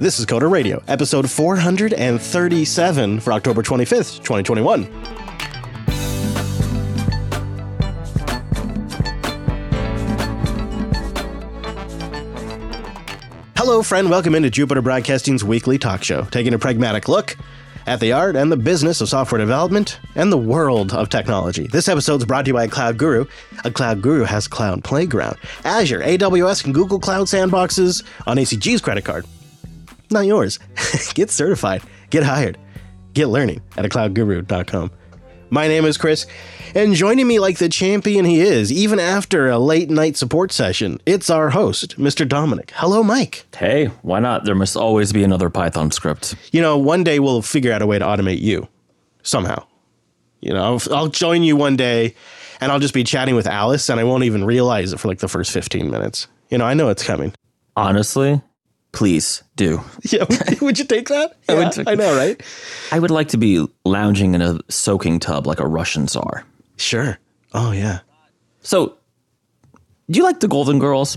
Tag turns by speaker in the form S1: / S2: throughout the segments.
S1: This is Coder Radio, episode 437 for October 25th, 2021. Hello, friend. Welcome into Jupiter Broadcasting's weekly talk show, taking a pragmatic look at the art and the business of software development and the world of technology. This episode is brought to you by Cloud Guru. A Cloud Guru has Cloud Playground, Azure, AWS, and Google Cloud sandboxes on ACG's credit card. Not yours. get certified, get hired, get learning at cloudguru.com. My name is Chris, and joining me like the champion he is, even after a late night support session, it's our host, Mr. Dominick. Hello, Mike.
S2: Hey, why not? There must always be another Python script.
S1: You know, one day we'll figure out a way to automate you somehow. You know, I'll, I'll join you one day and I'll just be chatting with Alice and I won't even realize it for like the first 15 minutes. You know, I know it's coming.
S2: Honestly, please do.
S1: Yeah, would, you take that?
S2: I
S1: Yeah,
S2: would take-
S1: I know, right?
S2: I would like to be lounging in a soaking tub like a Russian czar.
S1: Sure. Oh, yeah.
S2: So, do you like the Golden Girls?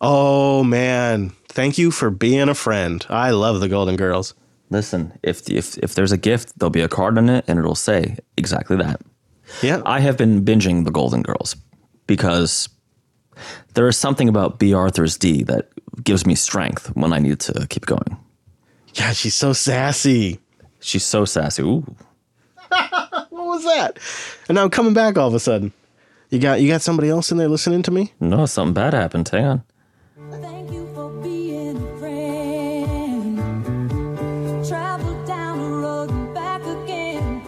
S1: Oh, man. Thank you for being a friend. I love the Golden Girls.
S2: Listen, if if if there's a gift, there'll be a card on it, and it'll say exactly that.
S1: Yeah.
S2: I have been binging the Golden Girls because there is something about Bea Arthur's D that gives me strength when I need to keep going.
S1: yeah, she's so sassy.
S2: She's so sassy. Ooh.
S1: What was that? And now I'm coming back all of a sudden. You got you got somebody else in there listening to me?
S2: No, something bad happened. Hang on.
S3: Thank you for being a friend. Travel down the road and back again.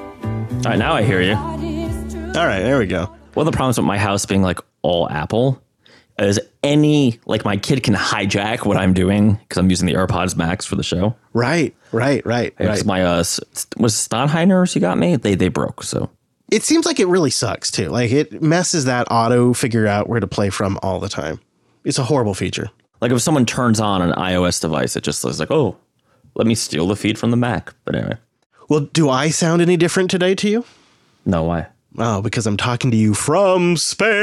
S2: All right, now I hear you.
S3: Heart is true.
S1: All right, there we go.
S2: One of the problems with my house being like all Apple is any like my kid can hijack what I'm doing because I'm using the AirPods Max for the show.
S1: Right, right, right,
S2: It's
S1: right.
S2: My uh, was Sennheisers you got me. They they broke. So
S1: It seems like it really sucks too. Like it messes that auto figure out where to play from all the time. It's a horrible feature.
S2: like if someone turns on an iOS device, it just looks like oh, let me steal the feed from the Mac. But anyway,
S1: Well, do I sound any different today to you?
S2: no why.
S1: Oh, because I'm talking to you from space.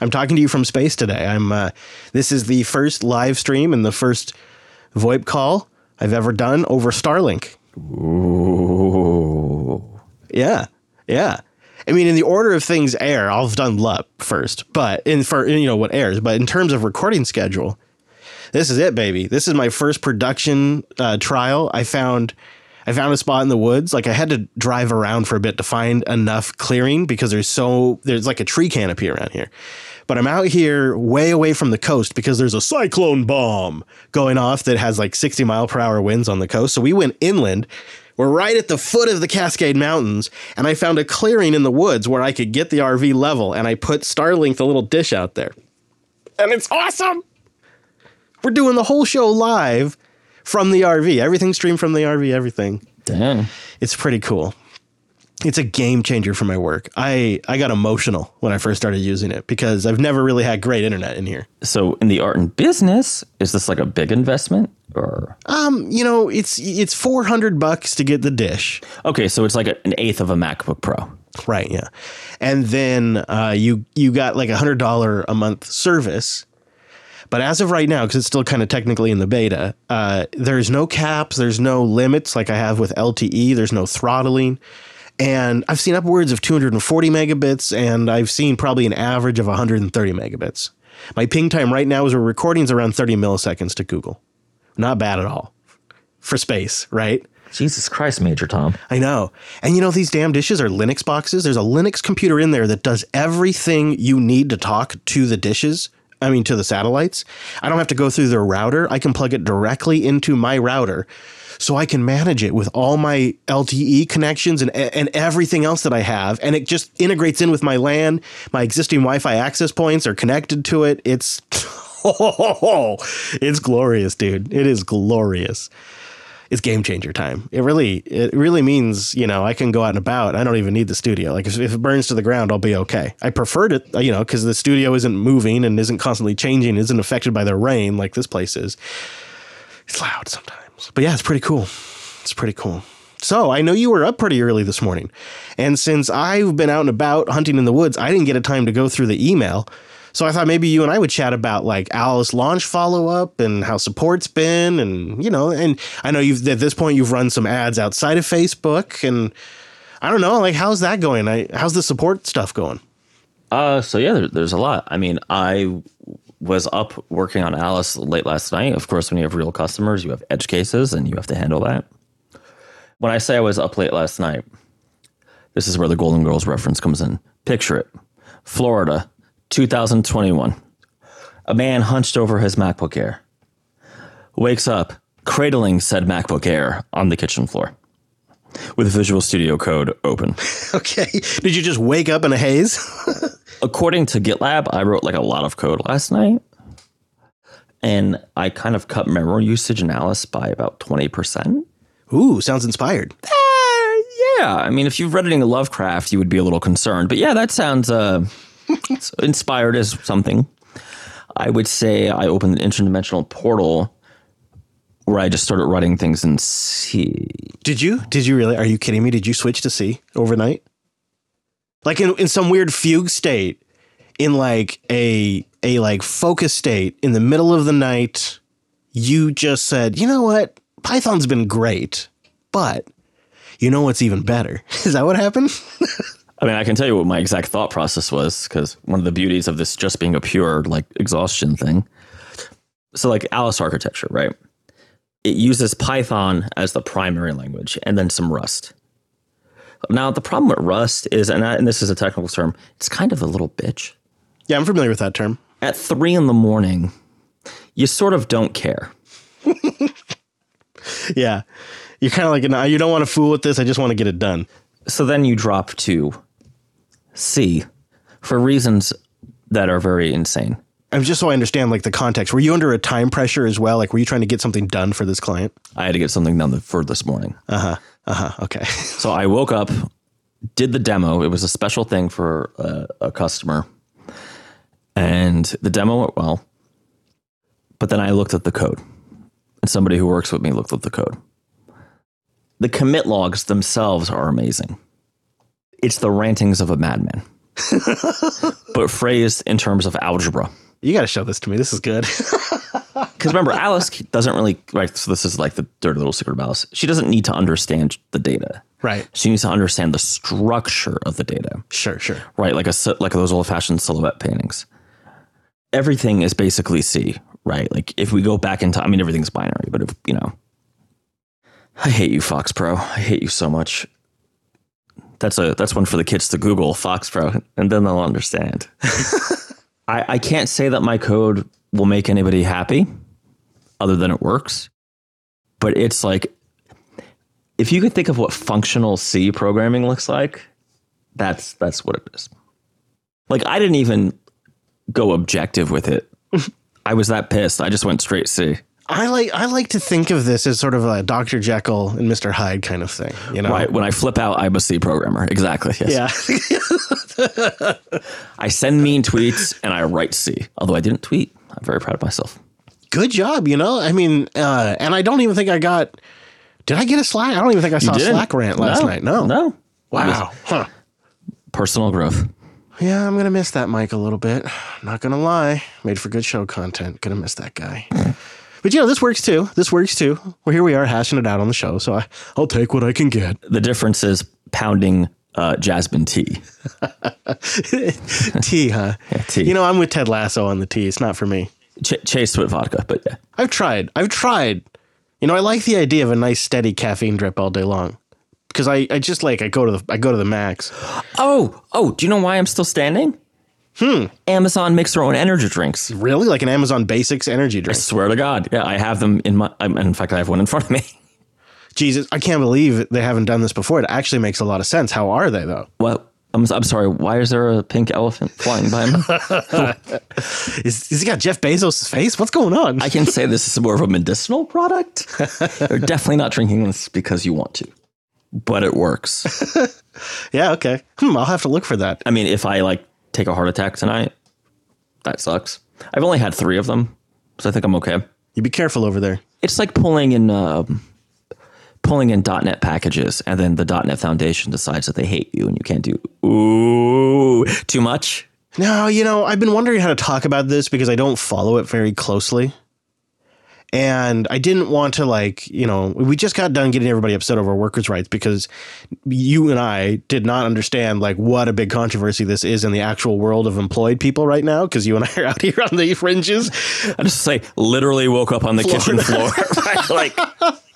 S1: I'm talking to you from space today. I'm. Uh, this is the first live stream and the first VoIP call I've ever done over Starlink. Ooh. Yeah, yeah. I mean, in the order of things air, have done LUP first, but in for you know what airs. But in terms of recording schedule, this is it, baby. This is my first production uh, trial. I found I found a spot in the woods. Like I had to drive around for a bit to find enough clearing because there's so there's like a tree canopy around here. But I'm out here way away from the coast because there's a cyclone bomb going off that has like 60 mile per hour winds on the coast. So we went inland. We're right at the foot of the Cascade Mountains, and I found a clearing in the woods where I could get the RV level, and I put Starlink, the little dish out there. And it's awesome. We're doing the whole show live from the RV. Everything streamed from the RV, everything.
S2: Damn.
S1: It's pretty cool. It's a game changer for my work. I, I got emotional when I first started using it because I've never really had great internet in here.
S2: So in the art and business, is this like a big investment or?
S1: Um, you know, it's it's 400 bucks to get the dish.
S2: Okay, so it's like a, an eighth of a MacBook Pro.
S1: Right, yeah. And then uh, you you got like a hundred dollar a month service. But as of right now, because it's still kind of technically in the beta, uh, there's no caps, there's no limits like I have with LTE, there's no throttling. And I've seen upwards of 240 megabits, and I've seen probably an average of 130 megabits. My ping time right now as we're recording is around 30 milliseconds to Google. Not bad at all for space, right?
S2: Jesus Christ, Major Tom.
S1: I know. And you know, these damn dishes are Linux boxes. There's a Linux computer in there that does everything you need to talk to the dishes. I mean, to the satellites. I don't have to go through their router. I can plug it directly into my router so I can manage it with all my LTE connections and, and everything else that I have. And it just integrates in with my LAN. My existing Wi Fi access points are connected to it. It's, oh, it's glorious, dude. It is glorious it's game changer time. It really, it really means, you know, I can go out and about. I don't even need the studio. Like if, if it burns to the ground, I'll be okay. I preferred it, uh, you know, because the studio isn't moving and isn't constantly changing, isn't affected by the rain like this place is. It's loud sometimes, but yeah, it's pretty cool. It's pretty cool. So I know you were up pretty early this morning. And since I've been out and about hunting in the woods, I didn't get a time to go through the email. So I thought maybe you and I would chat about like Alice launch follow up and how support's been, and you know, and I know you've at this point you've run some ads outside of Facebook, and I don't know, like how's that going? I, how's the support stuff going?
S2: Uh, so yeah, there, there's a lot. I mean, I was up working on Alice late last night. Of course, when you have real customers, you have edge cases and you have to handle that. When I say I was up late last night, this is where the Golden Girls reference comes in. Picture it Florida, 2021. A man hunched over his MacBook Air, wakes up, cradling said MacBook Air on the kitchen floor with Visual Studio Code open.
S1: Okay, did you just wake up in a haze?
S2: according to GitLab, I wrote like a lot of code last night. And I kind of cut memory usage in Alice by about 20%.
S1: Ooh, sounds inspired.
S2: Uh, yeah. I mean, if you've read any Lovecraft, you would be a little concerned. But yeah, that sounds uh, inspired as something. I would say I opened an interdimensional portal where I just started writing things in C.
S1: Did you? Did you really? Are you kidding me? Did you switch to C overnight? Like in, in some weird fugue state, in like a a like focus state in the middle of the night, you just said, you know what? Python's been great, but you know what's even better? Is that what happened?
S2: I mean, I can tell you what my exact thought process was because one of the beauties of this just being a pure like exhaustion thing. So, like Alice architecture, right? It uses Python as the primary language and then some Rust. Now, the problem with Rust is, and, I, and this is a technical term, it's kind of a little bitch.
S1: yeah, I'm familiar with that term.
S2: At three in the morning, you sort of don't care.
S1: Yeah. You're kind of like, no, you don't want to fool with this. I just want to get it done.
S2: So then you drop to C for reasons that are very insane.
S1: I'm just so I understand like the context. Were you under a time pressure as well? Like, were you trying to get something done for this client?
S2: I had to get something done for this morning.
S1: Uh huh. Uh huh. Okay.
S2: So I woke up, did the demo. It was a special thing for a, a customer, and the demo went well. But then I looked at the code, and somebody who works with me looked at the code. The commit logs themselves are amazing. It's the rantings of a madman, but phrased in terms of algebra.
S1: you got to show this to me. This is good.
S2: Because remember, Alice doesn't really right. So this is like the dirty little secret of Alice. She doesn't need to understand the data.
S1: right.
S2: She needs to understand the structure of the data.
S1: Sure. Sure.
S2: right? Like a like those old fashioned silhouette paintings. Everything is basically C, right? Like if we go back in time, I mean everything's binary, but if you know, I hate you, FoxPro. I hate you so much. That's a that's one for the kids to Google FoxPro, and then they'll understand. I, I can't say that my code will make anybody happy, other than it works. But it's like if you could think of what functional C programming looks like, that's that's what it is. Like I didn't even go objective with it. I was that pissed. I just went straight C.
S1: I like I like to think of this as sort of a Dr. Jekyll and Mr. Hyde kind of thing. You know.
S2: Right. When I flip out, I'm a C programmer. Exactly. Yes.
S1: Yeah.
S2: I send mean tweets and I write C. Although I didn't tweet. I'm very proud of myself.
S1: Good job. You know. I mean, uh, and I don't even think I got. Did I get a Slack? I don't even think I saw a? Slack rant last
S2: No.
S1: night. No.
S2: No.
S1: Wow. Huh.
S2: Personal growth.
S1: Yeah, I'm gonna miss that Mike a little bit. Not gonna lie. Made for good show content. Gonna miss that guy. But you know, this works too. This works too. Well, here we are hashing it out on the show. So I, I'll take what I can get.
S2: The difference is pounding uh, jasmine tea.
S1: tea, huh?
S2: tea.
S1: You know, I'm with Ted Lasso on the tea. It's not for me.
S2: Ch- chased with vodka, but yeah.
S1: I've tried. I've tried. You know, I like the idea of a nice steady caffeine drip all day long. Because I, I just like I go to the I go to the max.
S2: Oh, oh, do you know why I'm still standing? Hmm. Amazon makes their own energy drinks.
S1: Really? Like an Amazon Basics energy drink.
S2: I swear to God. Yeah, I have them in my, in fact, I have one in front of me.
S1: Jesus, I can't believe they haven't done this before. It actually makes a lot of sense. How are they though?
S2: What? I'm, I'm sorry. Why is there a pink elephant flying by me?
S1: Is, is he got Jeff Bezos' face? What's going on?
S2: I can say this is more of a medicinal product. You're definitely not drinking this because you want to, but it works.
S1: yeah, okay. Hmm, I'll have to look for that.
S2: I mean, if I like take a heart attack tonight, that sucks. I've only had three of them, so I think I'm okay.
S1: You be careful over there.
S2: It's like pulling in um, pulling in .NET packages, and then the .NET Foundation decides that they hate you and you can't do ooh too much.
S1: No, you know, I've been wondering how to talk about this because I don't follow it very closely. And I didn't want to like, you know, we just got done getting everybody upset over workers' rights because you and I did not understand like what a big controversy this is in the actual world of employed people right now. Because you and I are out here on the fringes,
S2: I just say literally woke up on the kitchen floor. right? Like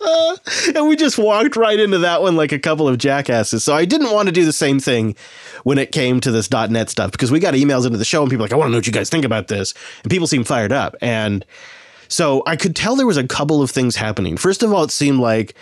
S1: and we just walked right into that one like a couple of jackasses. So I didn't want to do the same thing when it came to this .net stuff because we got emails into the show and people were like, I want to know what you guys think about this, and people seem fired up and. So I could tell there was a couple of things happening. First of all, it seemed like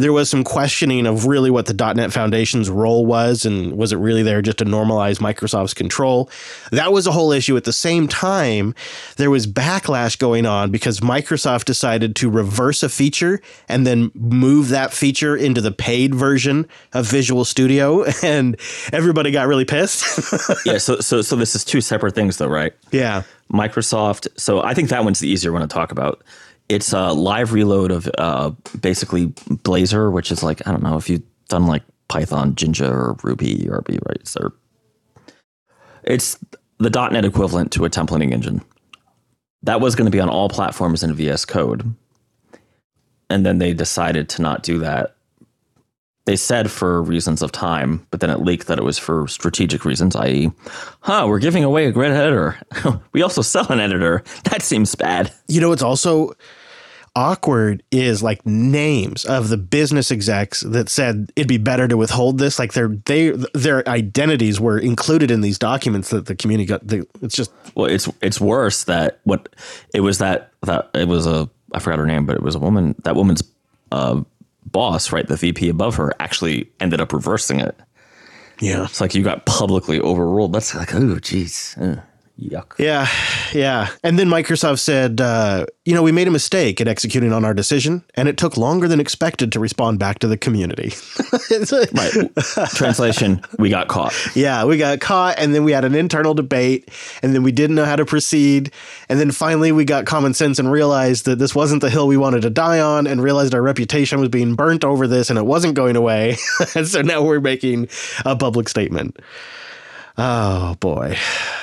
S1: there was some questioning of really what the .NET Foundation's role was, and was it really there just to normalize Microsoft's control? That was a whole issue. At the same time, there was backlash going on because Microsoft decided to reverse a feature and then move that feature into the paid version of Visual Studio, and everybody got really pissed.
S2: yeah, so so so this is two separate things though, right?
S1: yeah.
S2: Microsoft. So I think that one's the easier one to talk about. It's a live reload of uh, basically Blazor, which is like I don't know if you've done like Python, Jinja, or Ruby, Ruby, right? So it's the .NET equivalent to a templating engine. That was going to be on all platforms in VS Code, and then they decided to not do that. They said for reasons of time, but then it leaked that it was for strategic reasons, i.e., huh, we're giving away a great editor. we also sell an editor. That seems bad.
S1: You know, it's also awkward is like names of the business execs that said it'd be better to withhold this. Like their they their identities were included in these documents that the community got. The, it's just
S2: Well, it's it's worse that what it was that that it was a I forgot her name, but it was a woman. That woman's uh, boss, right, the VP above her, actually ended up reversing it.
S1: yeah.
S2: It's like you got publicly overruled. That's like, oh, jeez, Ugh, yuck.
S1: Yeah, yeah. And then Microsoft said, uh, you know, we made a mistake in executing on our decision, and it took longer than expected to respond back to the community.
S2: Right. Translation: We got caught.
S1: Yeah, we got caught, and then we had an internal debate, and then we didn't know how to proceed, and then finally we got common sense and realized that this wasn't the hill we wanted to die on, and realized our reputation was being burnt over this, and it wasn't going away, and so now we're making a public statement. Oh boy,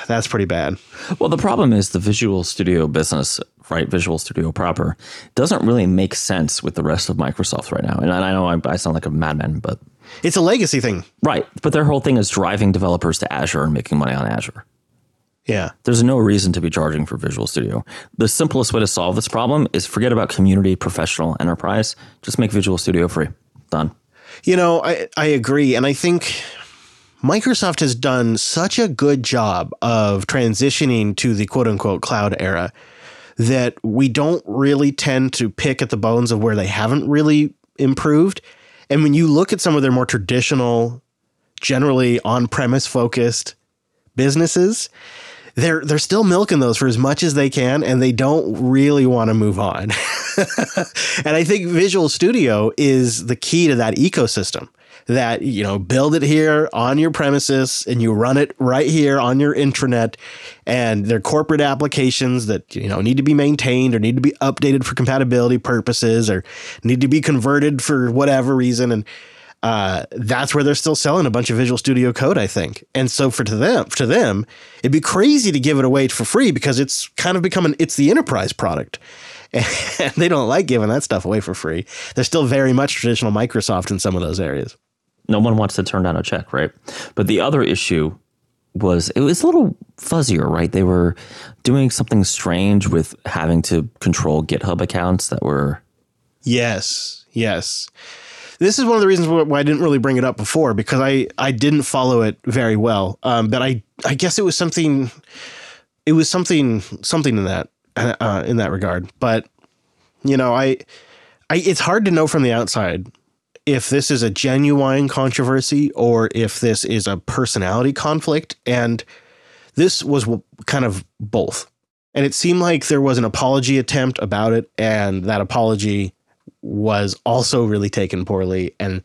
S1: that's pretty bad.
S2: Well, the problem is the Visual Studio business, right? Visual Studio proper doesn't really make sense with the rest of Microsoft right now. And I know I, I sound like a madman, but
S1: It's a legacy thing.
S2: right. But their whole thing is driving developers to Azure and making money on Azure.
S1: Yeah.
S2: There's no reason to be charging for Visual Studio. The simplest way to solve this problem is forget about community, professional, enterprise. Just make Visual Studio free. Done.
S1: You know, I, I agree. And I think Microsoft has done such a good job of transitioning to the quote unquote cloud era that we don't really tend to pick at the bones of where they haven't really improved. And when you look at some of their more traditional, generally on premise focused businesses, they're they're still milking those for as much as they can and they don't really want to move on. and I think Visual Studio is the key to that ecosystem that you know build it here on your premises and you run it right here on your intranet and they're corporate applications that you know need to be maintained or need to be updated for compatibility purposes or need to be converted for whatever reason and uh, that's where they're still selling a bunch of Visual Studio Code, I think. And so for to them, to them, it'd be crazy to give it away for free because it's kind of becoming it's the enterprise product, and they don't like giving that stuff away for free. They're still very much traditional Microsoft in some of those areas.
S2: No one wants to turn down a check, right? But the other issue was it was a little fuzzier, right? They were doing something strange with having to control GitHub accounts that were
S1: Yes, yes. This is one of the reasons why I didn't really bring it up before because I I didn't follow it very well. Um, but I I guess it was something. It was something something in that uh, in that regard. But you know, I I it's hard to know from the outside if this is a genuine controversy or if this is a personality conflict. And this was kind of both. And it seemed like there was an apology attempt about it, and that apology was also really taken poorly. And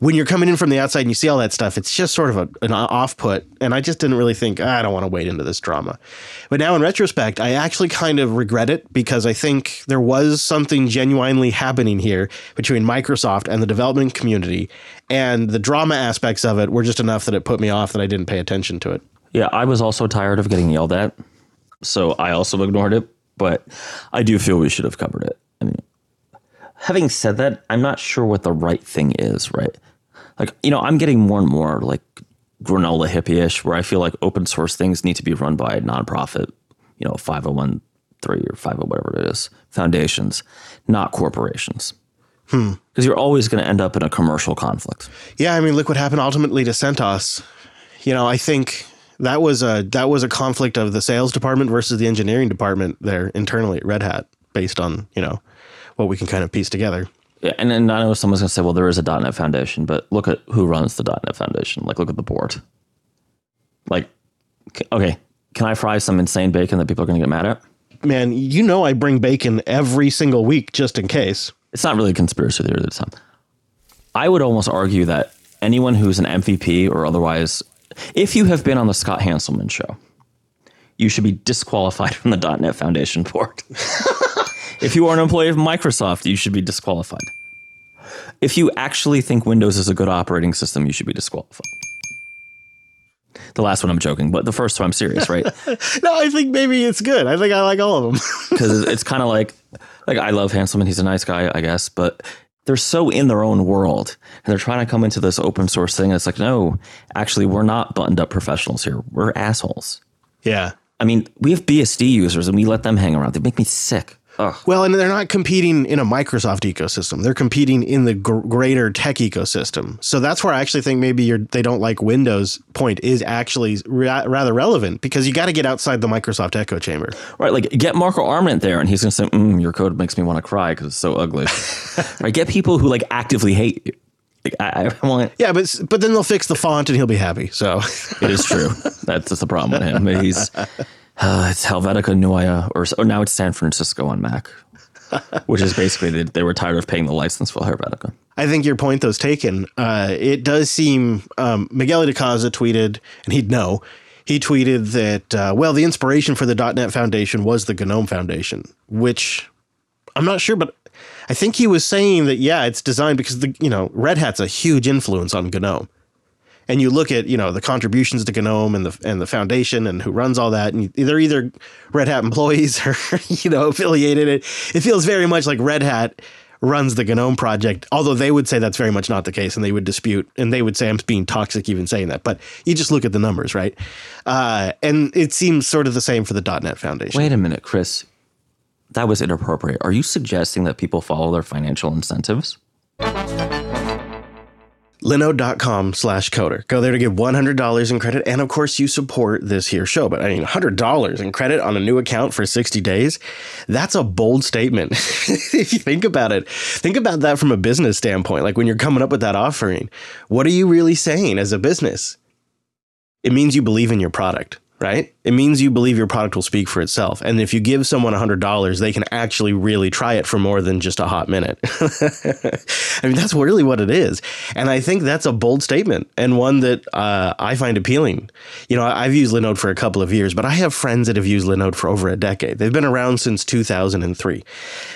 S1: when you're coming in from the outside and you see all that stuff, it's just sort of a, an off put. And I just didn't really think, "Ah, I don't want to wade into this drama. But now in retrospect, I actually kind of regret it because I think there was something genuinely happening here between Microsoft and the development community. And the drama aspects of it were just enough that it put me off that I didn't pay attention to it.
S2: Yeah, I was also tired of getting yelled at, so I also ignored it. But I do feel we should have covered it. I mean, having said that, I'm not sure what the right thing is. Right, like you know, I'm getting more and more like granola hippie-ish, where I feel like open source things need to be run by a nonprofit, you know, 501 three or five or whatever it is, foundations, not corporations. Hmm. Because you're always going to end up in a commercial conflict.
S1: Yeah, I mean, look what happened ultimately to CentOS. You know, I think that was a that was a conflict of the sales department versus the engineering department there internally at Red Hat, based on you know what we can kind of piece together.
S2: Yeah, and, and I know someone's going to say, well, there is a .NET Foundation, but look at who runs the .NET Foundation. Like, look at the board. Like, okay, can I fry some insane bacon that people are going to get mad at?
S1: Man, you know I bring bacon every single week just in case.
S2: It's not really a conspiracy theory this time. I would almost argue that anyone who's an MVP or otherwise, if you have been on the Scott Hanselman show, you should be disqualified from the .NET Foundation board. if you are an employee of Microsoft, you should be disqualified. If you actually think Windows is a good operating system, you should be disqualified. The last one I'm joking, but the first one I'm serious, right?
S1: No, I think maybe it's good. I think I like all of them.
S2: because it's kind of like like I love Hanselman. He's a nice guy, I guess, but they're so in their own world and they're trying to come into this open source thing. It's like, no, actually, we're not buttoned up professionals here. We're assholes.
S1: yeah.
S2: I mean, we have BSD users and we let them hang around. They make me sick. Ugh.
S1: Well, and they're not competing in a Microsoft ecosystem. They're competing in the gr- greater tech ecosystem. So that's where I actually think maybe you're, they don't like Windows point is actually ra- rather relevant because you got to get outside the Microsoft echo chamber.
S2: Right, like get Marco Arment there, and he's gonna say, mm, "Your code makes me want to cry because it's so ugly." right, get people who like actively hate you. Like, I, I want.
S1: Yeah, but but then they'll fix the font and he'll be happy. So
S2: It is true. That's just the problem with him. He's uh, it's Helvetica Neue, or, or now it's San Francisco on Mac, which is basically they, they were tired of paying the license for Helvetica.
S1: I think your point though's taken. Uh, it does seem um, Miguel de Icaza tweeted, and he'd know. He tweeted that uh, well, the inspiration for the .NET Foundation was the GNOME Foundation, which I'm not sure, but I think he was saying that yeah, it's designed because the you know Red Hat's a huge influence on GNOME, and you look at you know the contributions to GNOME and the and the foundation and who runs all that, and they're either Red Hat employees or you know affiliated. It it feels very much like Red Hat runs the GNOME project, although they would say that's very much not the case, and they would dispute, and they would say I'm being toxic even saying that. But you just look at the numbers, right? Uh, and it seems sort of the same for the .NET Foundation.
S2: Wait a minute, Chris. That was inappropriate. Are you suggesting that people follow their financial incentives?
S1: linode.com slash coder. Go there to get $100 in credit. And of course, you support this here show. But I mean, $100 in credit on a new account for 60 days, that's a bold statement. if you think about it, think about that from a business standpoint. Like when you're coming up with that offering, what are you really saying as a business? It means you believe in your product. Right? It means you believe your product will speak for itself. And if you give someone $100, they can actually really try it for more than just a hot minute. I mean, that's really what it is. And I think that's a bold statement and one that uh, I find appealing. You know, I've used Linode for a couple of years, but I have friends that have used Linode for over a decade. They've been around since 2003.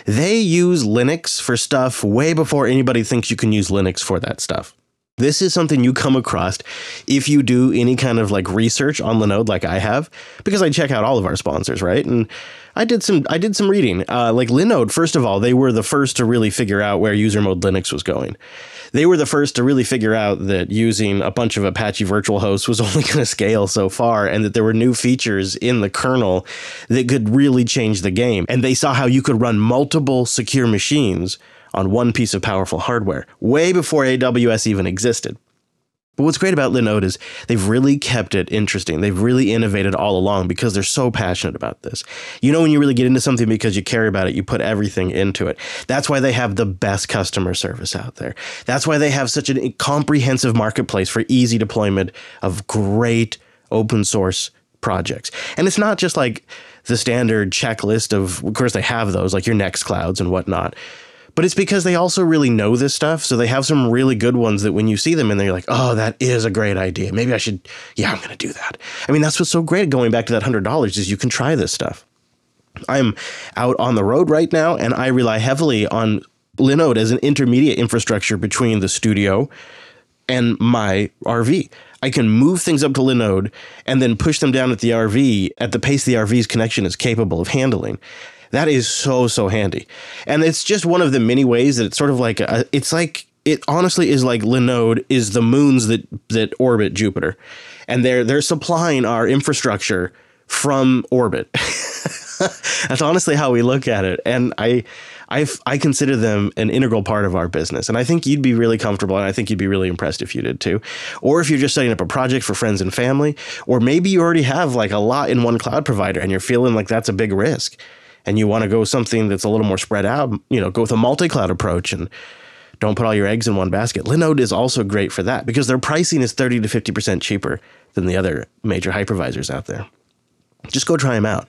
S1: They use Linux for stuff way before anybody thinks you can use Linux for that stuff. This is something you come across if you do any kind of like research on Linode, like I have, because I check out all of our sponsors, right? And I did some I did some reading. Uh, like Linode, first of all, they were the first to really figure out where user mode Linux was going. They were the first to really figure out that using a bunch of Apache virtual hosts was only going to scale so far, and that there were new features in the kernel that could really change the game. And they saw how you could run multiple secure machines on one piece of powerful hardware, way before AWS even existed. But what's great about Linode is they've really kept it interesting. They've really innovated all along because they're so passionate about this. You know, when you really get into something because you care about it, you put everything into it. That's why they have the best customer service out there. That's why they have such a comprehensive marketplace for easy deployment of great open source projects. And it's not just like the standard checklist of, of course, they have those, like your Nextclouds and whatnot but it's because they also really know this stuff. So they have some really good ones that when you see them and they're like, oh, that is a great idea. Maybe I should, yeah, I'm going to do that. I mean, that's what's so great going back to that $100 is you can try this stuff. I'm out on the road right now and I rely heavily on Linode as an intermediate infrastructure between the studio, and my RV. I can move things up to Linode and then push them down at the RV at the pace the RV's connection is capable of handling. That is so so handy, and it's just one of the many ways that it's sort of like a, it's like it honestly is like Linode is the moons that that orbit Jupiter, and they're they're supplying our infrastructure from orbit. That's honestly how we look at it, and I. I, I consider them an integral part of our business. And I think you'd be really comfortable and I think you'd be really impressed if you did too. Or if you're just setting up a project for friends and family, or maybe you already have like a lot in one cloud provider and you're feeling like that's a big risk and you want to go something that's a little more spread out, you know, go with a multi cloud approach and don't put all your eggs in one basket. Linode is also great for that because their pricing is 30 to 50% cheaper than the other major hypervisors out there. Just go try them out.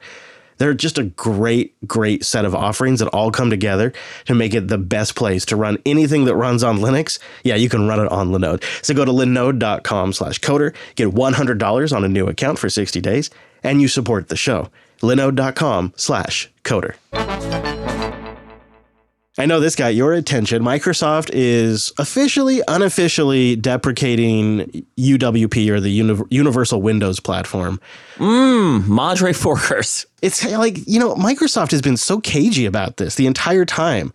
S1: They're just a great, great set of offerings that all come together to make it the best place to run anything that runs on Linux. Yeah, you can run it on Linode. So go to linode.com slash coder, get $100 on a new account for 60 days, and you support the show. linode.com slash coder. I know this got your attention. Microsoft is officially, unofficially deprecating UWP or the Uni- Universal Windows Platform.
S2: Mmm, Madre forkers.
S1: It's like, you know, Microsoft has been so cagey about this the entire time.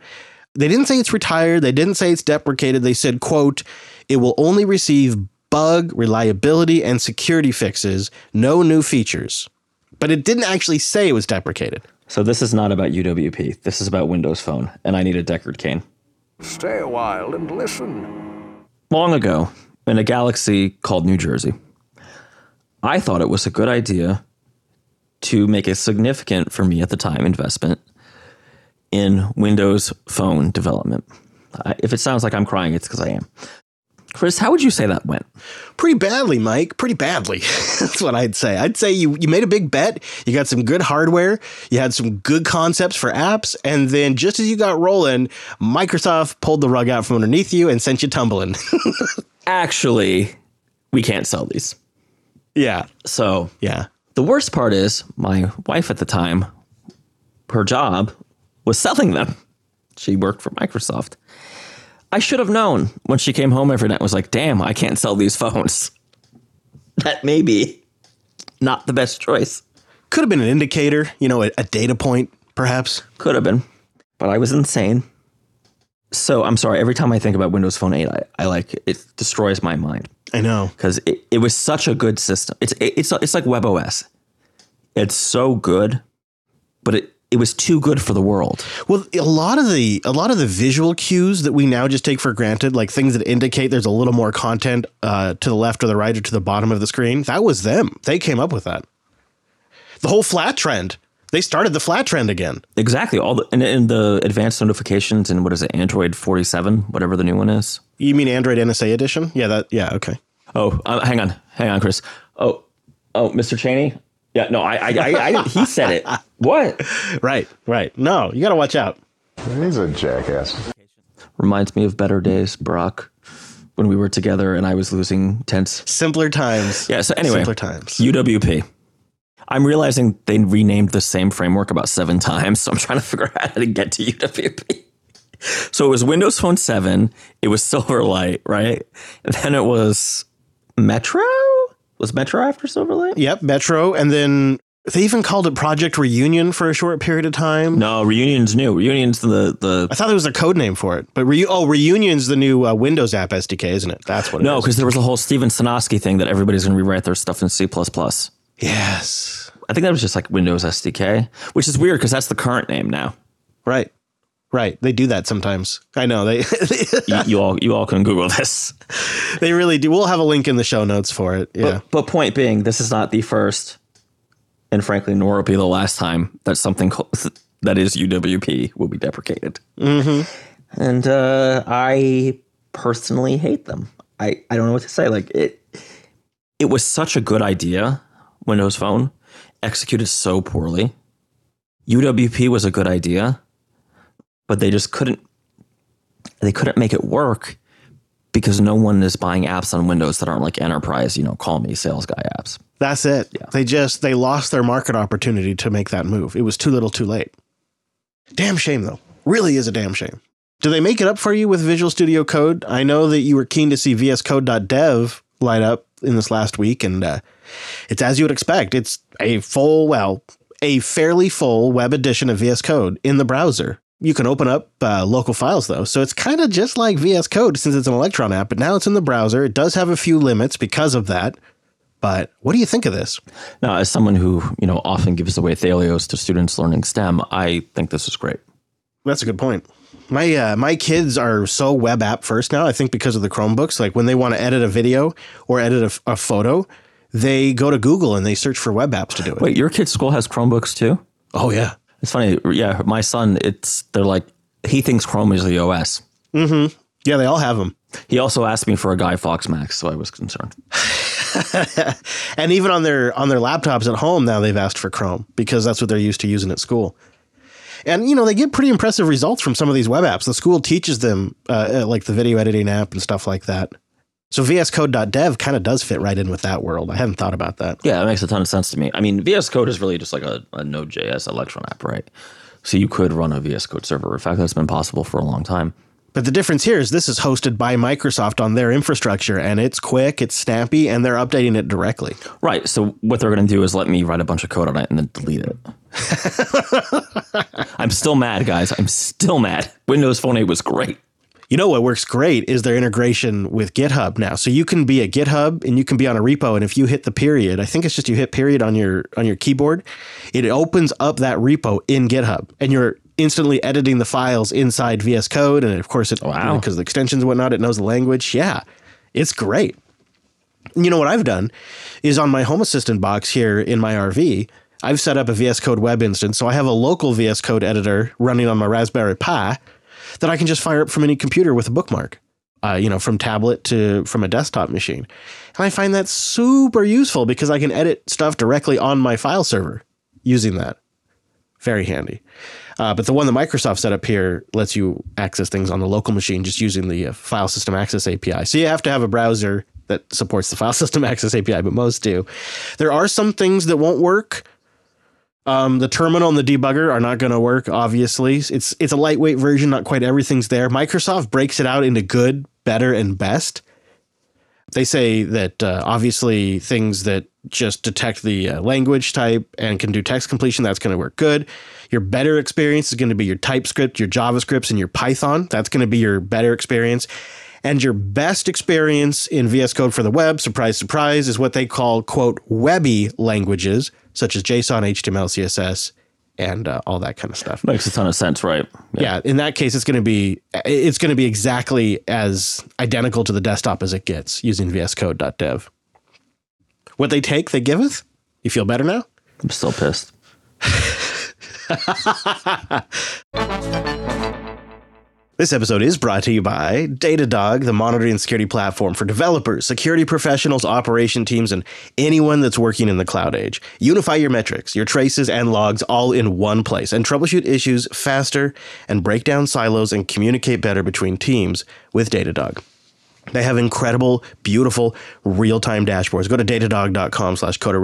S1: They didn't say it's retired, they didn't say it's deprecated. They said, quote, it will only receive bug, reliability, and security fixes, no new features. But it didn't actually say it was deprecated.
S2: So this is not about UWP. This is about Windows Phone, and I need a Deckard Cain.
S4: Stay a while and listen.
S2: Long ago, in a galaxy called New Jersey, I thought it was a good idea to make a significant, for me at the time, investment in Windows Phone development. I, if it sounds like I'm crying, it's because I am. Chris, how would you say that went?
S1: Pretty badly, Mike. Pretty badly. That's what I'd say. I'd say you, you made a big bet. You got some good hardware. You had some good concepts for apps. And then just as you got rolling, Microsoft pulled the rug out from underneath you and sent you tumbling.
S2: Actually, we can't sell these.
S1: yeah.
S2: So
S1: Yeah.
S2: The worst part is my wife at the time, her job was selling them. She worked for Microsoft. I should have known when she came home every night and was like, damn, I can't sell these phones. That may be not the best choice.
S1: Could have been an indicator, you know, a, a data point, perhaps.
S2: Could have been, but I was insane. So I'm sorry. Every time I think about Windows Phone 8, I, I like it destroys my mind
S1: I know.
S2: because it, it was such a good system. It's it, it's it's like WebOS. It's so good, but it it was too good for the world.
S1: Well, a lot of the a lot of the visual cues that we now just take for granted, like things that indicate there's a little more content uh, to the left or the right or to the bottom of the screen, that was them. They came up with that. The whole flat trend. They started the flat trend again.
S2: Exactly. All the and, and the advanced notifications and what is it, Android 47, whatever the new one is.
S1: You mean Android NSA edition? Yeah, that. Yeah, okay.
S2: Oh, uh, hang on, hang on, Chris. Oh, oh, Mr. Cheney. Yeah, no, I, I, I, I he said it. What?
S1: Right, right. No, you got to watch out.
S4: He's a jackass.
S2: Reminds me of better days, Brock, when we were together and I was losing tense.
S1: Simpler times.
S2: Yeah. So anyway,
S1: simpler times.
S2: UWP. I'm realizing they renamed the same framework about seven times, so I'm trying to figure out how to get to UWP. So it was Windows Phone 7, it was Silverlight, right? And then it was Metro? Was Metro after Silverlight?
S1: Yep, Metro, and then they even called it Project Reunion for a short period of time.
S2: No, Reunion's new. Reunion's the the
S1: I thought there was a code name for it, but Reu- oh, Reunion's the new uh, Windows app SDK, isn't it? That's what. it
S2: No,
S1: is.
S2: because there was a whole Steven Sinofsky thing that everybody's going to rewrite their stuff in C++.
S1: yes,
S2: I think that was just like Windows SDK, which is weird because that's the current name now.
S1: right, right. They do that sometimes. I know they
S2: You, you all you all can Google this.
S1: they really do. We'll have a link in the show notes for it. Yeah,
S2: But point being, this is not the first, and frankly, nor will be the last time that something called, that is UWP will be deprecated. Mm-hmm. And uh, I personally hate them. I, I don't know what to say. Like it, it was such a good idea. Windows Phone executed so poorly. UWP was a good idea, but they just couldn't. They couldn't make it work because no one is buying apps on Windows that aren't like enterprise, you know, call me sales guy apps.
S1: that's it. They just they lost their market opportunity to make that move. It was too little, too late. Damn shame though. Really is a damn shame. Do they make it up for you with Visual Studio Code? I know that you were keen to see VSCode.dev light up in this last week, and uh, it's as you would expect. It's a full, well, a fairly full web edition of VS Code in the browser. You can open up uh, local files though, so it's kind of just like VS Code since it's an Electron app, but now it's in the browser. It does have a few limits because of that. But what do you think of this?
S2: Now, as someone who you know often gives away Thelios to students learning STEM, I think this is great.
S1: That's a good point. My uh, my kids are so web app first now. I think because of the Chromebooks. Like when they want to edit a video or edit a, a photo, they go to Google and they search for web apps to do it.
S2: Wait, your kid's school has Chromebooks too?
S1: Oh yeah,
S2: It's funny. Yeah, my son, it's they're like he thinks Chrome is the OS. Mm-hmm.
S1: yeah. They all have them.
S2: He also asked me for a Guy Fawkes Max, so I was concerned.
S1: and even on their on their laptops at home now they've asked for Chrome because that's what they're used to using at school. And you know they get pretty impressive results from some of these web apps. The school teaches them uh, uh, like the video editing app and stuff like that. So VS VSCode.dev kind of does fit right in with that world. I hadn't thought about that.
S2: Yeah, it makes a ton of sense to me. I mean, VS Code is really just like a, a Node.js Electron app, right? So you could run a VS Code server. In fact, that's been possible for a long time.
S1: But the difference here is this is hosted by Microsoft on their infrastructure and it's quick, it's snappy, and they're updating it directly.
S2: Right. So what they're going to do is let me write a bunch of code on it and then delete it. I'm still mad, guys. I'm still mad. Windows Phone 8 was great.
S1: You know what works great is their integration with GitHub now. So you can be at GitHub and you can be on a repo and if you hit the period, I think it's just you hit period on your on your keyboard, it opens up that repo in GitHub and you're instantly editing the files inside VS Code and of course it
S2: Wow.
S1: because the extensions and whatnot, it knows the language. Yeah. It's great. You know what I've done is on my Home Assistant box here in my RV, I've set up a VS Code web instance. So I have a local VS Code editor running on my Raspberry Pi that I can just fire up from any computer with a bookmark. Uh, you know, from tablet to from a desktop machine. And I find that super useful because I can edit stuff directly on my file server using that. Very handy. Uh, but the one that Microsoft set up here lets you access things on the local machine just using the uh, File System Access API. So you have to have a browser that supports the File System Access API, but most do. There are some things that won't work. Um, the terminal and the debugger are not going to work. Obviously, it's it's a lightweight version. Not quite everything's there. Microsoft breaks it out into good, better, and best. They say that uh, obviously things that just detect the uh, language type and can do text completion, that's going to work good. Your better experience is going to be your TypeScript, your JavaScripts, and your Python. That's going to be your better experience. And your best experience in VS Code for the web, surprise, surprise, is what they call, quote, webby languages, such as JSON, HTML, CSS, and uh, all that kind of stuff.
S2: Makes a ton of sense, right?
S1: Yeah, in that case, it's going to be it's going to be exactly as identical to the desktop as it gets using VSCode.dev. What they take, they giveth. You feel better now?
S2: I'm still pissed.
S1: This episode is brought to you by Datadog, the monitoring and security platform for developers, security professionals, operation teams, and anyone that's working in the cloud age. Unify your metrics, your traces, and logs all in one place and troubleshoot issues faster and break down silos and communicate better between teams with Datadog. They have incredible, beautiful, real-time dashboards. Go to datadog.com slash coda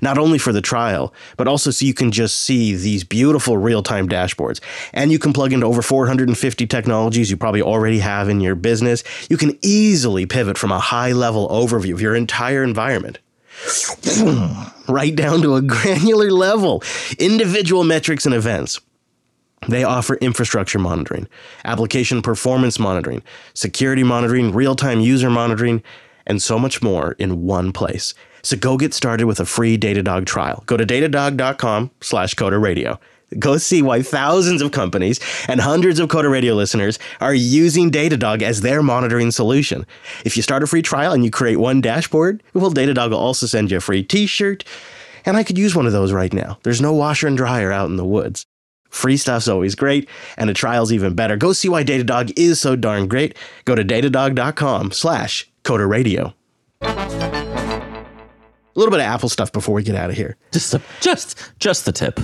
S1: not only for the trial, but also so you can just see these beautiful real-time dashboards. And you can plug into over 450 technologies you probably already have in your business. You can easily pivot from a high-level overview of your entire environment right down to a granular level, individual metrics and events. They offer infrastructure monitoring, application performance monitoring, security monitoring, real time user monitoring, and so much more in one place. So go get started with a free Datadog trial. Go to datadog.com slash Coder Radio. Go see why thousands of companies and hundreds of Coder Radio listeners are using Datadog as their monitoring solution. If you start a free trial and you create one dashboard, well, Datadog will also send you a free t shirt. And I could use one of those right now. There's no washer and dryer out in the woods. Free stuff's always great, and a trial's even better. Go see why Datadog is so darn great. Go to datadog.com slash Coder Radio. A little bit of Apple stuff before we get out of here.
S2: Just, a, just, just the tip.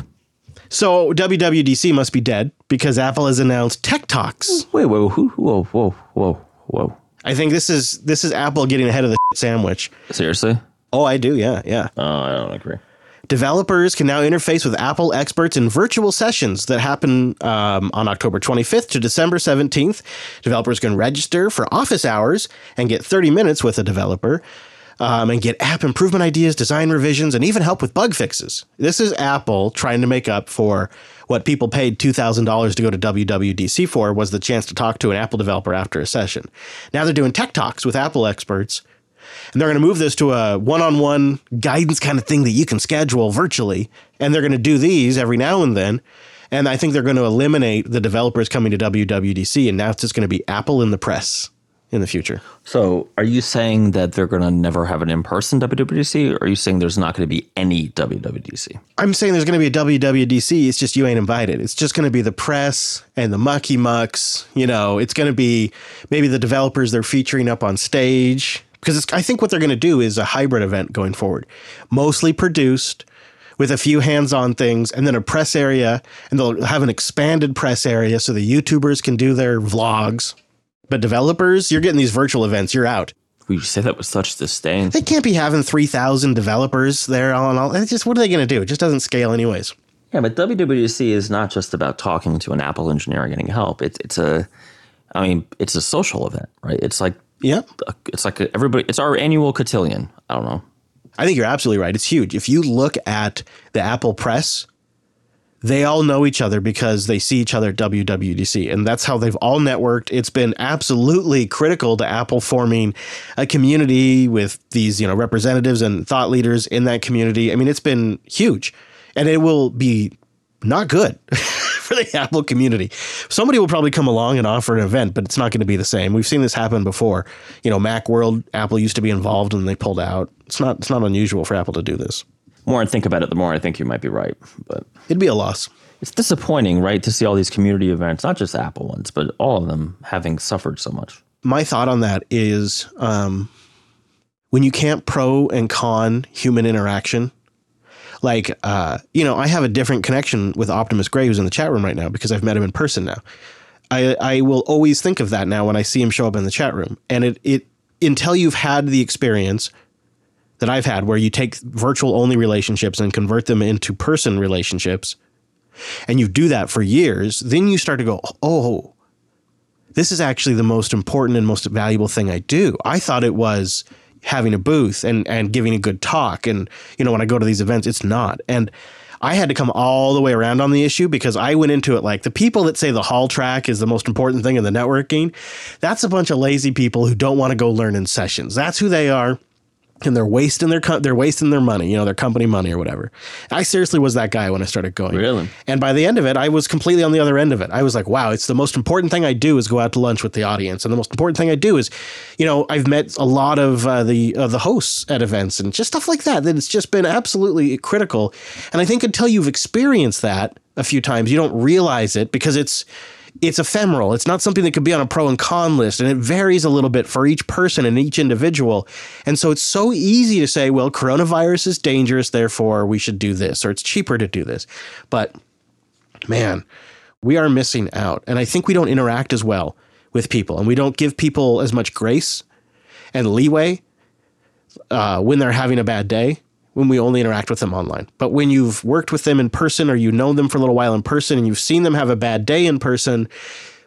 S1: So WWDC must be dead because Apple has announced Tech Talks.
S2: Wait, whoa, who, whoa, whoa, whoa, whoa.
S1: I think this is this is Apple getting ahead of the sandwich.
S2: Seriously?
S1: Oh, I do, yeah, yeah.
S2: Oh, I don't agree.
S1: Developers can now interface with Apple experts in virtual sessions that happen um, on October 25th to December 17th. Developers can register for office hours and get 30 minutes with a developer um, and get app improvement ideas, design revisions, and even help with bug fixes. This is Apple trying to make up for what people paid $2,000 to go to WWDC for was the chance to talk to an Apple developer after a session. Now they're doing tech talks with Apple experts and they're going to move this to a one-on-one guidance kind of thing that you can schedule virtually and they're going to do these every now and then. And i think they're going to eliminate the developers coming to wwdc and now it's just going to be apple in the press in the future.
S2: So, are you saying that they're going to never have an in-person WWDC, or are you saying there's not going to be any WWDC?
S1: i'm saying there's going to be a wwdc it's just you ain't invited. It's just going to be the press and the mucky mucks you know it's going to be maybe the developers they're featuring up on stage because it's, i think what they're going to do is a hybrid event going forward mostly produced with a few hands-on things and then a press area and they'll have an expanded press area so the youtubers can do their vlogs but developers you're getting these virtual events you're out
S2: We say that with such disdain.
S1: they can't be having 3000 developers there all on all it's just what are they going to do it just doesn't scale anyways
S2: Yeah, but WWDC is not just about talking to an Apple engineer and getting help. It's it's a, I mean, it's a social event, right? It's like
S1: yeah
S2: it's like a, everybody. It's our annual cotillion. I don't know.
S1: I think you're absolutely right. It's huge. If you look at the Apple press, they all know each other because they see each other at WWDC, and that's how they've all networked. It's been absolutely critical to Apple forming a community with these, you know, representatives and thought leaders in that community. I mean, it's been huge, and it will be not good for the Apple community. Somebody will probably come along and offer an event, but it's not going to be the same. We've seen this happen before. You know, Mac World, Apple used to be involved and they pulled out. It's not it's not unusual for Apple to do this.
S2: The more I think about it, the more I think you might be right. But
S1: It'd be a loss.
S2: it's disappointing, right, to see all these community events, not just Apple ones, but all of them having suffered so much.
S1: My thought on that is um, when you can't pro and con human interaction, like, uh, you know, I have a different connection with Optimus Gray, who's in the chat room right now, because I've met him in person now. I, I will always think of that now when I see him show up in the chat room. And it, it until you've had the experience that I've had where you take virtual only relationships and convert them into person relationships, and you do that for years, then you start to go, oh, this is actually the most important and most valuable thing I do. I thought it was having a booth and and giving a good talk and you know when I go to these events it's not. And I had to come all the way around on the issue because I went into it like the people that say the hall track is the most important thing in the networking, that's a bunch of lazy people who don't want to go learn in sessions. That's who they are and they're wasting their co- they're wasting their money, you know, their company money or whatever. I seriously was that guy when I started going.
S2: Really?
S1: And by the end of it, I was completely on the other end of it. I was like, wow, it's the most important thing I do is go out to lunch with the audience, and the most important thing I do is, you know, I've met a lot of uh, the uh, the hosts at events and just stuff like that. That it's just been absolutely critical. And I think until you've experienced that a few times, you don't realize it because it's it's ephemeral. It's not something that could be on a pro and con list, and it varies a little bit for each person and each individual. And so it's so easy to say, well, coronavirus is dangerous, therefore we should do this, or it's cheaper to do this. But man, we are missing out. And I think we don't interact as well with people, and we don't give people as much grace and leeway uh, when they're having a bad day when we only interact with them online. But when you've worked with them in person or you know them for a little while in person and you've seen them have a bad day in person,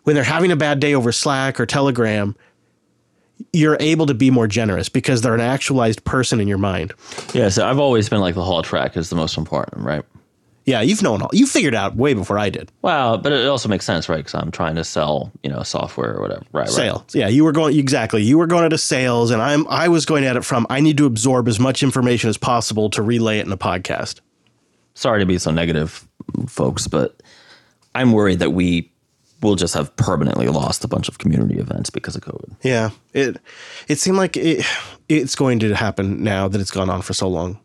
S1: when they're having a bad day over Slack or Telegram, you're able to be more generous because they're an actualized person in your mind.
S2: Yeah, so I've always been like the hall track is the most important, right?
S1: Yeah, you've known all. You figured out way before I did.
S2: Well, but it also makes sense, right? Because I'm trying to sell, you know, software or whatever. Right, right.
S1: Sales. Yeah, you were going exactly. You were going at a sales, and I'm I was going at it from I need to absorb as much information as possible to relay it in a podcast.
S2: Sorry to be so negative, folks, but I'm worried that we will just have permanently lost a bunch of community events because of COVID.
S1: Yeah, it it seemed like it it's going to happen now that it's gone on for so long.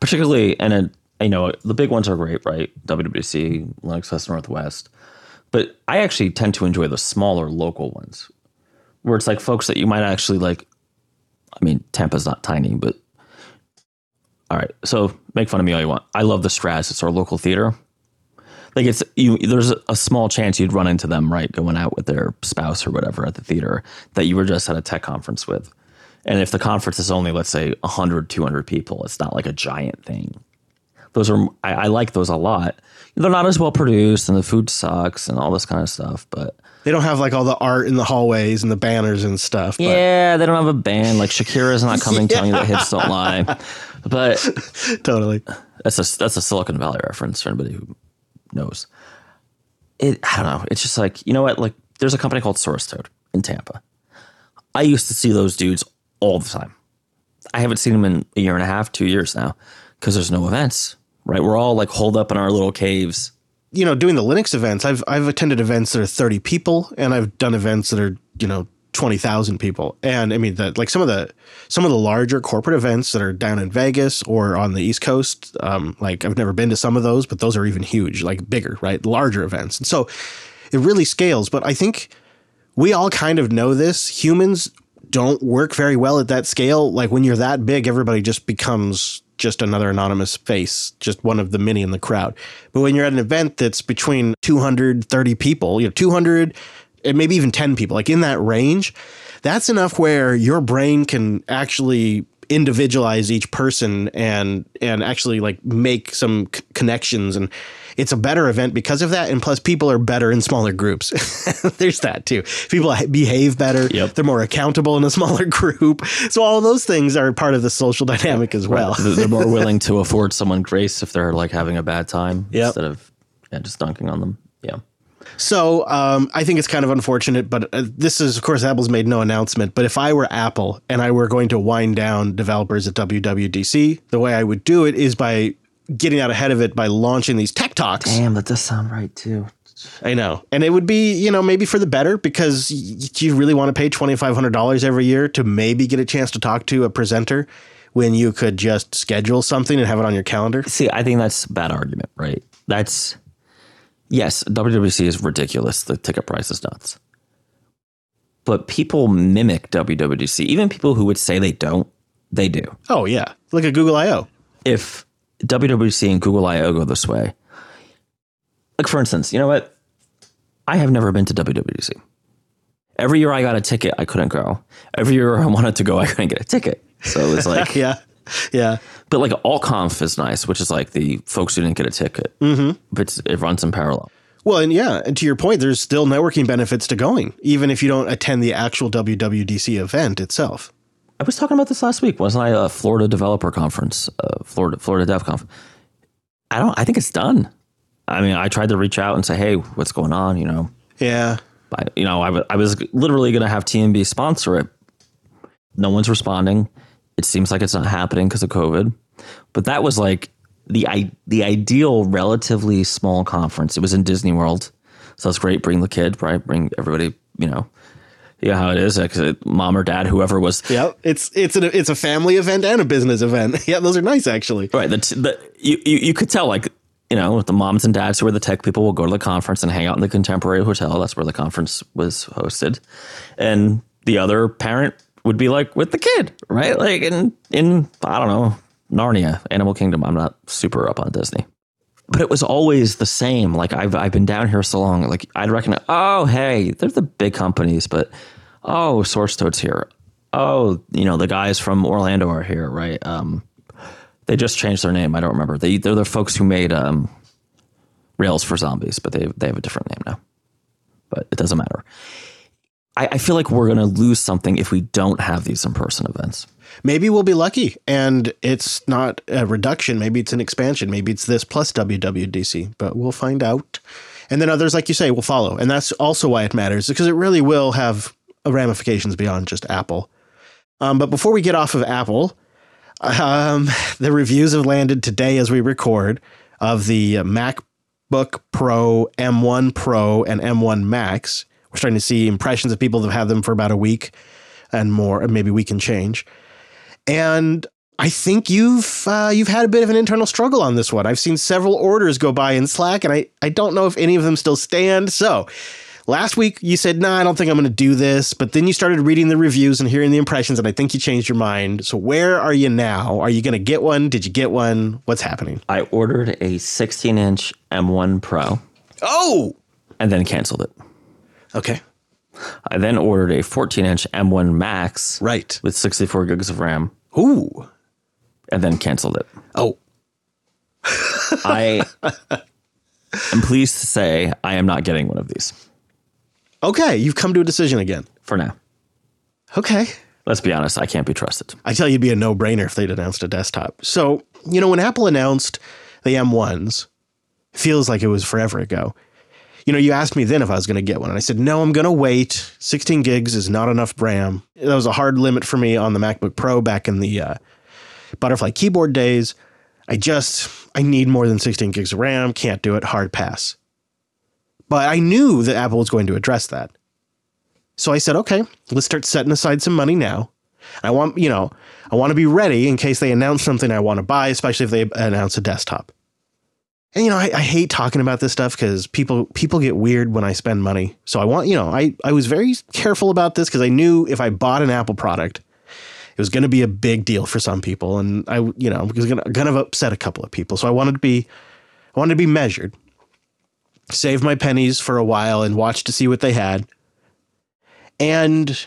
S2: particularly and it, you know the big ones are great right? Wwc LinuxFest Northwest. But i actually tend to enjoy the smaller local ones where it's like folks that you might actually like i mean tampa's not tiny but all right so make fun of me all you want. I love the straz. It's our local theater. Like it's you there's a small chance you'd run into them right going out with their spouse or whatever at the theater that you were just at a tech conference with. And if the conference is only let's say 100 200 people it's not like a giant thing Those are I, I like those a lot. They're not as well produced, and the food sucks, and all this kind of stuff. But
S1: They don't have like all the art in the hallways and the banners and stuff. But
S2: yeah, they don't have a band. Like Shakira's not coming telling you that hips don't lie. But
S1: totally.
S2: that's a that's a Silicon Valley reference for anybody who knows. It I don't know. It's just like you know what? Like there's a company called Source Toad in Tampa. I used to see those dudes all the time. I haven't seen them in a year and a half, two years now, because there's no events. Right? We're all like holed up in our little caves.
S1: You know, doing the Linux events, I've I've attended events that are 30 people and I've done events that are, you know, 20,000 people. And I mean that like some of the some of the larger corporate events that are down in Vegas or on the East Coast, um like I've never been to some of those, but those are even huge, like bigger, right? Larger events. And so it really scales, but I think we all kind of know this. Humans don't work very well at that scale. Like when you're that big, everybody just becomes just another anonymous face, just one of the many in the crowd. But when you're at an event that's between 230 people, you know, 200 and maybe even 10 people, like in that range, that's enough where your brain can actually individualize each person and and actually like make some c- connections and it's a better event because of that and plus people are better in smaller groups there's that too people behave better
S2: Yep.
S1: they're more accountable in a smaller group so all those things are part of the social dynamic as well
S2: They're they're more willing to afford someone grace if they're like having a bad time
S1: Yep.
S2: instead of yeah, just dunking on them. Yeah.
S1: So um, I think it's kind of unfortunate, but uh, this is, of course, Apple's made no announcement. But if I were Apple and I were going to wind down developers at WWDC, the way I would do it is by getting out ahead of it by launching these tech talks.
S2: Damn, that does sound right too.
S1: I know. And it would be, you know, maybe for the better because y- you really want to pay $2,500 every year to maybe get a chance to talk to a presenter when you could just schedule something and have it on your calendar.
S2: See, I think that's a bad argument, right? That's yes, WWC is ridiculous. The ticket price is nuts. But people mimic WWDC. Even people who would say they don't, they do.
S1: Oh, yeah. Look at Google I.O.
S2: If WWDC and Google I/O go this way, like for instance, you know what? I have never been to WWDC. Every year I got a ticket, I couldn't go. Every year I wanted to go, I couldn't get a ticket. So it's like,
S1: Yeah. Yeah.
S2: but like AltConf is nice, which is like the folks who didn't get a ticket, mm-hmm. but it's- it runs in parallel.
S1: Well, and yeah, and to your point, there's still networking benefits to going, even if you don't attend the actual WWDC event itself.
S2: I was talking about this last week, wasn't I? A Florida Developer Conference, uh, Florida Florida Dev Conf. I don't. I think it's done. I mean, I tried to reach out and say, "Hey, what's going on?" You know,
S1: Yeah.
S2: I, you know, I, w- I was literally going to have TMB sponsor it. No one's responding. It seems like it's not happening because of COVID. But that was like the I, the ideal, relatively small conference. It was in Disney World, so that's great. Bring the kid, right? Bring everybody. You know, yeah, how it is. Like, mom or dad, whoever was
S1: Yeah. It's it's a it's a family event and a business event. Yeah, those are nice actually.
S2: Right. The, the you, you you could tell like you know the moms and dads who are the tech people will go to the conference and hang out in the Contemporary Hotel. That's where the conference was hosted, and the other parent would be like with the kid, right? Like in in I don't know Narnia, Animal Kingdom. I'm not super up on Disney. But it was always the same. Like I've I've been down here so long. Like I'd recognize. Oh, hey, they're the big companies, but oh, Source Toad's here. Oh, you know the guys from Orlando are here, right? Um, they just changed their name. I don't remember. They they're the folks who made um, Rails for Zombies, but they they have a different name now. But it doesn't matter. I, I feel like we're gonna lose something if we don't have these in person events.
S1: Maybe we'll be lucky and it's not a reduction. Maybe it's an expansion. Maybe it's this plus WWDC, but we'll find out. And then others, like you say, will follow. And that's also why it matters because it really will have ramifications beyond just Apple. Um, but before we get off of Apple, um, the reviews have landed today as we record of the MacBook Pro, M1 Pro, and M1 Max. We're starting to see impressions of people that have had them for about a week and more, and maybe we can change. And I think you've uh, you've had a bit of an internal struggle on this one. I've seen several orders go by in Slack, and I, I don't know if any of them still stand. So last week you said, "No, nah, I don't think I'm going to do this," but then you started reading the reviews and hearing the impressions, and I think you changed your mind. So where are you now? Are you going to get one? Did you get one? What's happening?
S2: I ordered a 16 inch M1 Pro
S1: Oh,
S2: and then canceled it.
S1: Okay,
S2: I then ordered a 14 inch M1 Max
S1: right.
S2: with 64 gigs of RAM
S1: Ooh,
S2: and then canceled it.
S1: oh,
S2: I am pleased to say I am not getting one of these
S1: Okay, you've come to a decision again.
S2: for now.
S1: Okay.
S2: Let's be honest, I can't be trusted.
S1: I tell you, it'd be a no brainer if they'd announced a desktop. So, you know, when Apple announced the M1s, feels like it was forever ago. You know, you asked me then if I was going to get one, and I said, no, I'm going to wait. 16 gigs is not enough RAM. That was a hard limit for me on the MacBook Pro back in the uh, Butterfly keyboard days. I just, I need more than 16 gigs of RAM. Can't do it. Hard pass. But I knew that Apple was going to address that. So I said, okay, let's start setting aside some money now. I want, you know, I want to be ready in case they announce something I want to buy, especially if they announce a desktop. And you know, I, I hate talking about this stuff because people people get weird when I spend money. So I want, you know, I I was very careful about this because I knew if I bought an Apple product, it was going to be a big deal for some people, and I, you know, was going to upset a couple of people. So I wanted to be, I wanted to be measured, save my pennies for a while, and watch to see what they had. And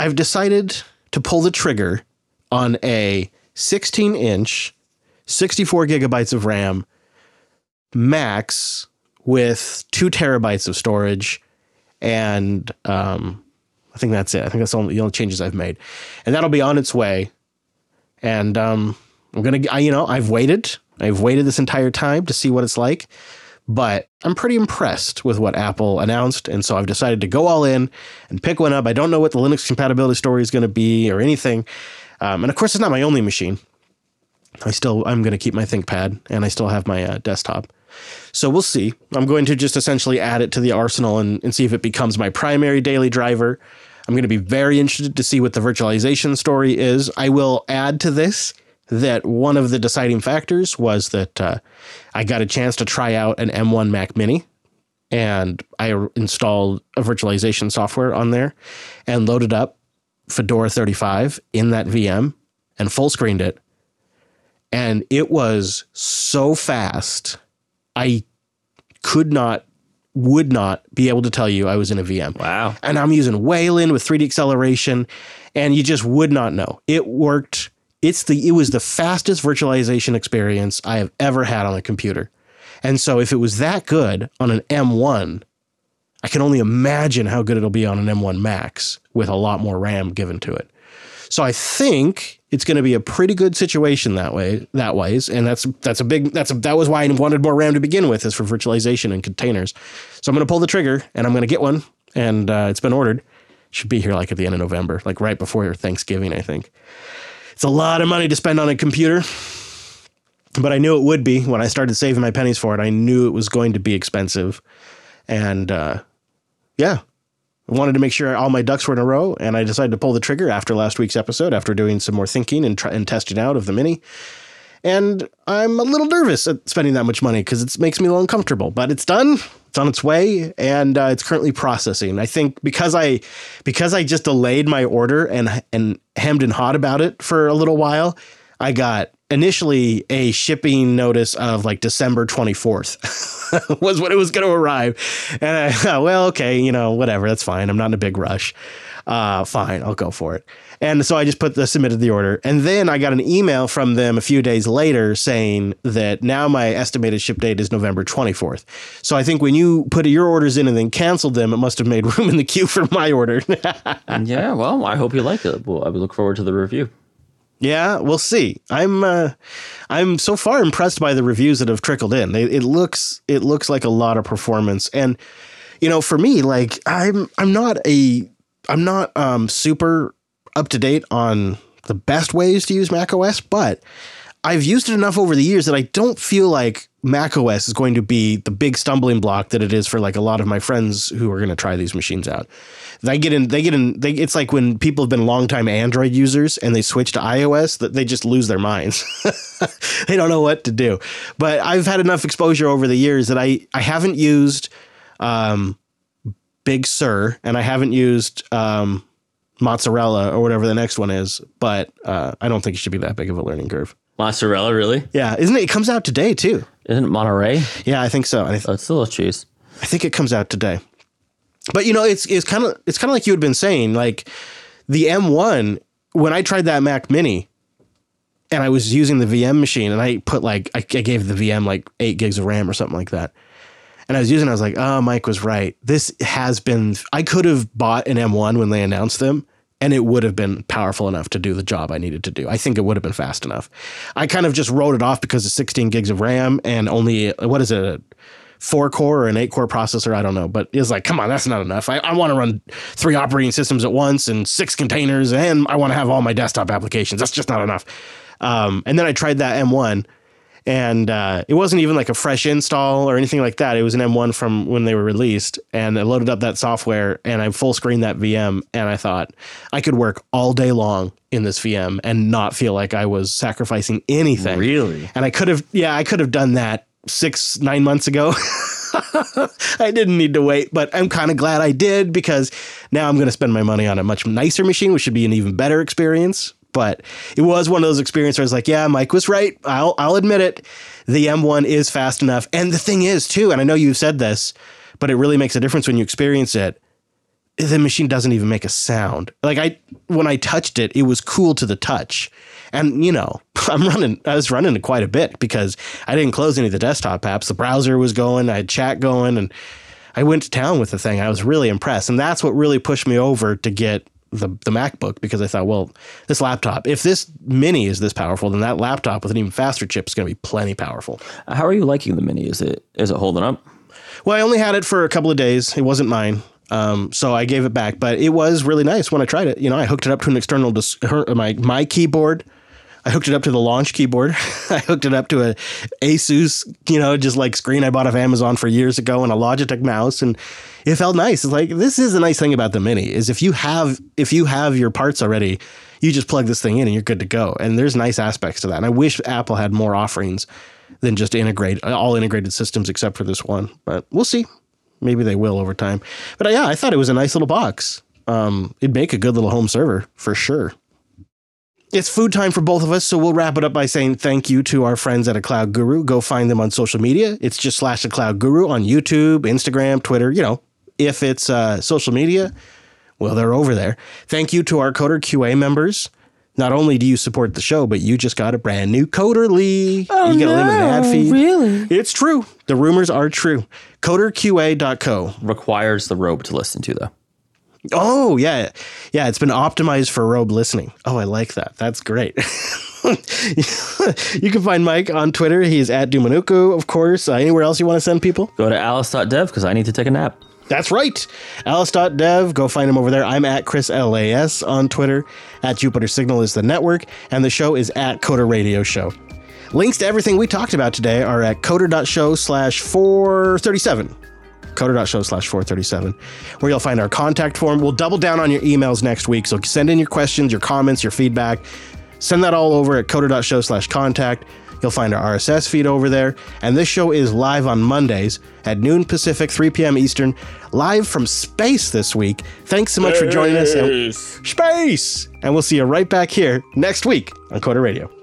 S1: I've decided to pull the trigger on a 16 inch, 64 gigabytes of RAM max with two terabytes of storage. And um, I think that's it. I think that's the only, the only changes I've made. And that'll be on its way. And um, I'm to, I, you know, I've waited. I've waited this entire time to see what it's like. But I'm pretty impressed with what Apple announced. And so I've decided to go all in and pick one up. I don't know what the Linux compatibility story is going to be or anything. Um, and of course, it's not my only machine. I still, I'm going to keep my ThinkPad and I still have my uh, desktop. So we'll see. I'm going to just essentially add it to the arsenal and, and see if it becomes my primary daily driver. I'm going to be very interested to see what the virtualization story is. I will add to this that one of the deciding factors was that uh, I got a chance to try out an M1 Mac Mini and I installed a virtualization software on there and loaded up Fedora 35 in that VM and full screened it. And it was so fast, I could not, would not be able to tell you I was in a VM.
S2: Wow.
S1: And I'm using Wayland with 3D acceleration, and you just would not know. It worked. It's the it was the fastest virtualization experience I have ever had on a computer. And so if it was that good on an M1, I can only imagine how good it'll be on an M1 Max with a lot more RAM given to it. So I think it's going to be a pretty good situation that way, that ways, and that's that's a big that's a, that was why I wanted more RAM to begin with, is for virtualization and containers. So I'm going to pull the trigger, and I'm going to get one, and uh, it's been ordered. Should be here like at the end of November, like right before Thanksgiving, I think. It's a lot of money to spend on a computer, but I knew it would be when I started saving my pennies for it. I knew it was going to be expensive, and uh, yeah, wanted to make sure all my ducks were in a row, and I decided to pull the trigger after last week's episode, after doing some more thinking and, try, and testing out of the mini. And I'm a little nervous at spending that much money because it makes me a little uncomfortable. But it's done. It's on its way, and uh, it's currently processing. I think because I because I just delayed my order and and hemmed and hawed about it for a little while, I got initially a shipping notice of like December 24th was when it was going to arrive. And I thought, well, okay, you know, whatever, that's fine. I'm not in a big rush. Uh, fine, I'll go for it. And so I just put the submitted the order. And then I got an email from them a few days later saying that now my estimated ship date is November 24th. So I think when you put your orders in and then canceled them, it must have made room in the queue for my order.
S2: yeah, well, I hope you like it. Well, I look forward to the review.
S1: Yeah, we'll see. I'm uh, I'm so far impressed by the reviews that have trickled in. It, it looks it looks like a lot of performance, and you know, for me, like I'm I'm not a I'm not um, super up to date on the best ways to use Mac OS, but I've used it enough over the years that I don't feel like Mac OS is going to be the big stumbling block that it is for like a lot of my friends who are going to try these machines out. They get in, they get in, they, it's like when people have been longtime Android users and they switch to iOS that they just lose their minds. they don't know what to do. But I've had enough exposure over the years that I, I haven't used um, Big Sur and I haven't used um, mozzarella or whatever the next one is, but uh, I don't think it should be that big of a learning curve.
S2: Mozzarella, really?
S1: Yeah, isn't it? It comes out today too.
S2: Isn't it Monterey?
S1: Yeah, I think so. I, th-
S2: Oh, it's still a cheese.
S1: I think it comes out today. But you know, it's it's kind of it's kind of like you had been saying, like the M1. When I tried that Mac Mini, and I was using the VM machine, and I put like I, I gave the VM like eight gigs of RAM or something like that. And I was using, it, I was like, oh, Mike was right. This has been. I could have bought an M1 when they announced them, and it would have been powerful enough to do the job I needed to do. I think it would have been fast enough. I kind of just wrote it off because of 16 gigs of RAM and only what is it, a four core or an eight core processor? I don't know, but it's like, come on, that's not enough. I, I want to run three operating systems at once and six containers, and I want to have all my desktop applications. That's just not enough. Um, and then I tried that M1 and uh, it wasn't even like a fresh install or anything like that. It was an M1 from when they were released, and I loaded up that software and I full screened that VM, and I thought I could work all day long in this VM and not feel like I was sacrificing anything.
S2: Really?
S1: And I could have, yeah, I could have done that six, nine months ago. I didn't need to wait, but I'm kind of glad I did because now I'm going to spend my money on a much nicer machine, which should be an even better experience. But it was one of those experiences where I was like, yeah, Mike was right. I'll, I'll admit it. The M1 is fast enough. And the thing is, too, and I know you've said this, but it really makes a difference when you experience it. The machine doesn't even make a sound. Like I, when I touched it, it was cool to the touch. And you know, I'm running, I was running it quite a bit because I didn't close any of the desktop apps. The browser was going, I had chat going, and I went to town with the thing. I was really impressed. And that's what really pushed me over to get the, the MacBook because I thought, well, this laptop, if this mini is this powerful, then that laptop with an even faster chip is going to be plenty powerful.
S2: How are you liking the mini? Is it is it holding up?
S1: Well, I only had it for a couple of days. It wasn't mine. Um, so I gave it back, but it was really nice when I tried it. You know, I hooked it up to an external, dis- her, my, my keyboard. I hooked it up to the launch keyboard. I hooked it up to a Asus, you know, just like screen I bought off Amazon for years ago and a Logitech mouse. And it felt nice. It's like, this is a nice thing about the mini is if you have, if you have your parts already, you just plug this thing in and you're good to go. And there's nice aspects to that. And I wish Apple had more offerings than just integrate all integrated systems except for this one, but we'll see. Maybe they will over time. But uh, yeah, I thought it was a nice little box. Um, it'd make a good little home server for sure. It's food time for both of us, so we'll wrap it up by saying thank you to our friends at A Cloud Guru. Go find them on social media. It's just slash A Cloud Guru on YouTube, Instagram, Twitter. You know, if it's uh, social media, well, they're over there. Thank you to our Coder QA members. Not only do you support the show, but you just got a brand new Coderly. Oh, you get a limited ad feed.
S5: Really?
S1: It's true. The rumors are true. CoderQA.co.
S2: Requires the robe to listen to though.
S1: Oh, yeah. Yeah, it's been optimized for robe listening. Oh, I like that. That's great. you can find Mike on Twitter. He's at dominucco, of course. Uh, anywhere else you want to send people?
S2: Go to alice.dev because I need to take a nap.
S1: That's right. Alice.dev. Go find him over there. I'm at Chris LAS on Twitter. At Jupiter Signal is the network. And the show is at Coder Radio Show. Links to everything we talked about today are at coder.show slash 437 coder.show slash 437, where you'll find our contact form. We'll double down on your emails next week. So send in your questions, your comments, your feedback. Send that all over at coder.show slash contact. You'll find our RSS feed over there. And this show is live on Mondays at noon Pacific, 3 p.m. Eastern, live from space this week. Thanks so much for joining us. And, space! And we'll see you right back here next week on Coder Radio.